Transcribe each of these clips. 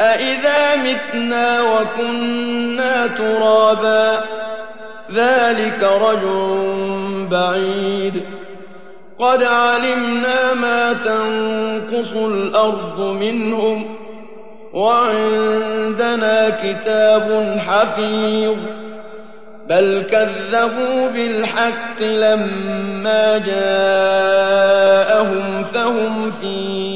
أَإِذَا مِتْنَا وَكُنَّا تُرَابًا ذَلِكَ رَجْعٌ بَعِيدٌ قَدْ عَلِمْنَا مَا تَنقُصُ الْأَرْضُ مِنْهُمْ وَعِندَنَا كِتَابٌ حَفِيظٌ بَلْ كَذَّبُوا بِالْحَقِّ لَمَّا جَاءَهُمْ فَهُمْ فِي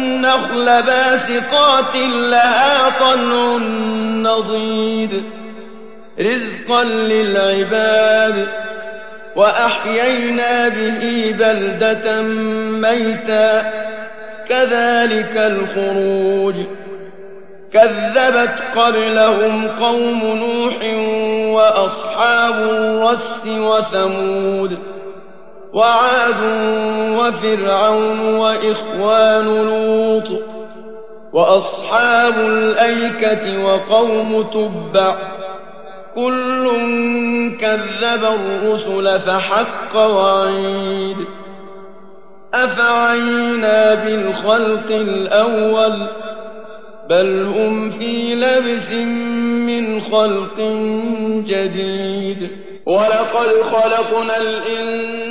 وَالنَّخْلَ بَاسِقَاتٍ لَّهَا طَلْعٌ نَّضِيدٌ. رِّزْقًا لِّلْعِبَادِ وَأَحْيَيْنَا بِهِ بَلْدَةً مَّيْتًا. كَذَٰلِكَ الْخُرُوجُ. كَذَّبَتْ قَبْلَهُمْ قَوْمُ نُوحٍ وَأَصْحَابُ الرَّسِّ وَثَمُودُ. وَعَادٌ وَفِرْعَوْنُ وَإِخْوَانُ لُوطٍ وَأَصْحَابُ الْأَيْكَةِ وَقَوْمُ تُبَّعٍ ۚ كُلٌّ كَذَّبَ الرُّسُلَ فَحَقَّ وَعِيدِ أَفَعَيِينَا بِالْخَلْقِ الْأَوَّلِ ۚ بَلْ هُمْ فِي لَبْسٍ مِّنْ خَلْقٍ جَدِيدٍ. وَلَقَدْ خَلَقْنَا الْإِنسَانَ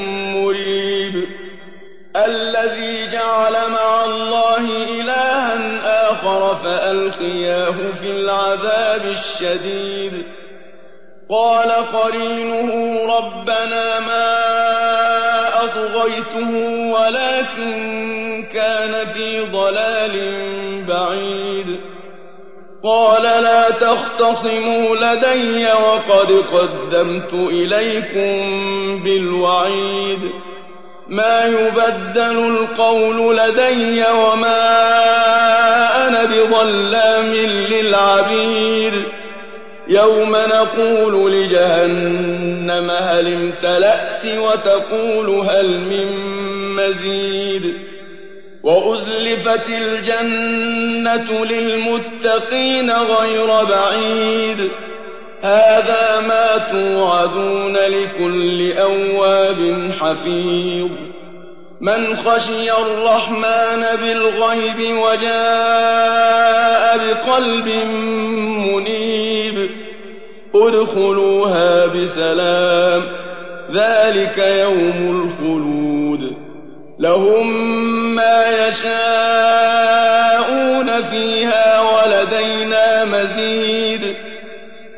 الَّذِي جَعَلَ مَعَ اللَّهِ إِلَٰهًا آخَرَ فَأَلْقِيَاهُ فِي الْعَذَابِ الشَّدِيدِ. قَالَ قَرِينُهُ رَبَّنَا مَا أَطْغَيْتُهُ وَلَٰكِن كَانَ فِي ضَلَالٍ بَعِيدٍ. قَالَ لَا تَخْتَصِمُوا لَدَيَّ وَقَدْ قَدَّمْتُ إِلَيْكُم بِالْوَعِيدِ. مَا يُبَدَّلُ الْقَوْلُ لَدَيَّ وَمَا أَنَا بِظَلَّامٍ لِّلْعَبِيدِ. يَوْمَ نَقُولُ لِجَهَنَّمَ هَلِ امْتَلَأْتِ وَتَقُولُ هَلْ مِن مَّزِيدٍ. وأزلفت الجنة للمتقين غير بعيد. هذا ما توعدون لكل أواب حفيظ. من خشي الرحمن بالغيب وجاء بقلب منيب ادخلوها بسلام. ذلك يوم الخلود. لهم ما يشاءون فيها ولدينا مزيد.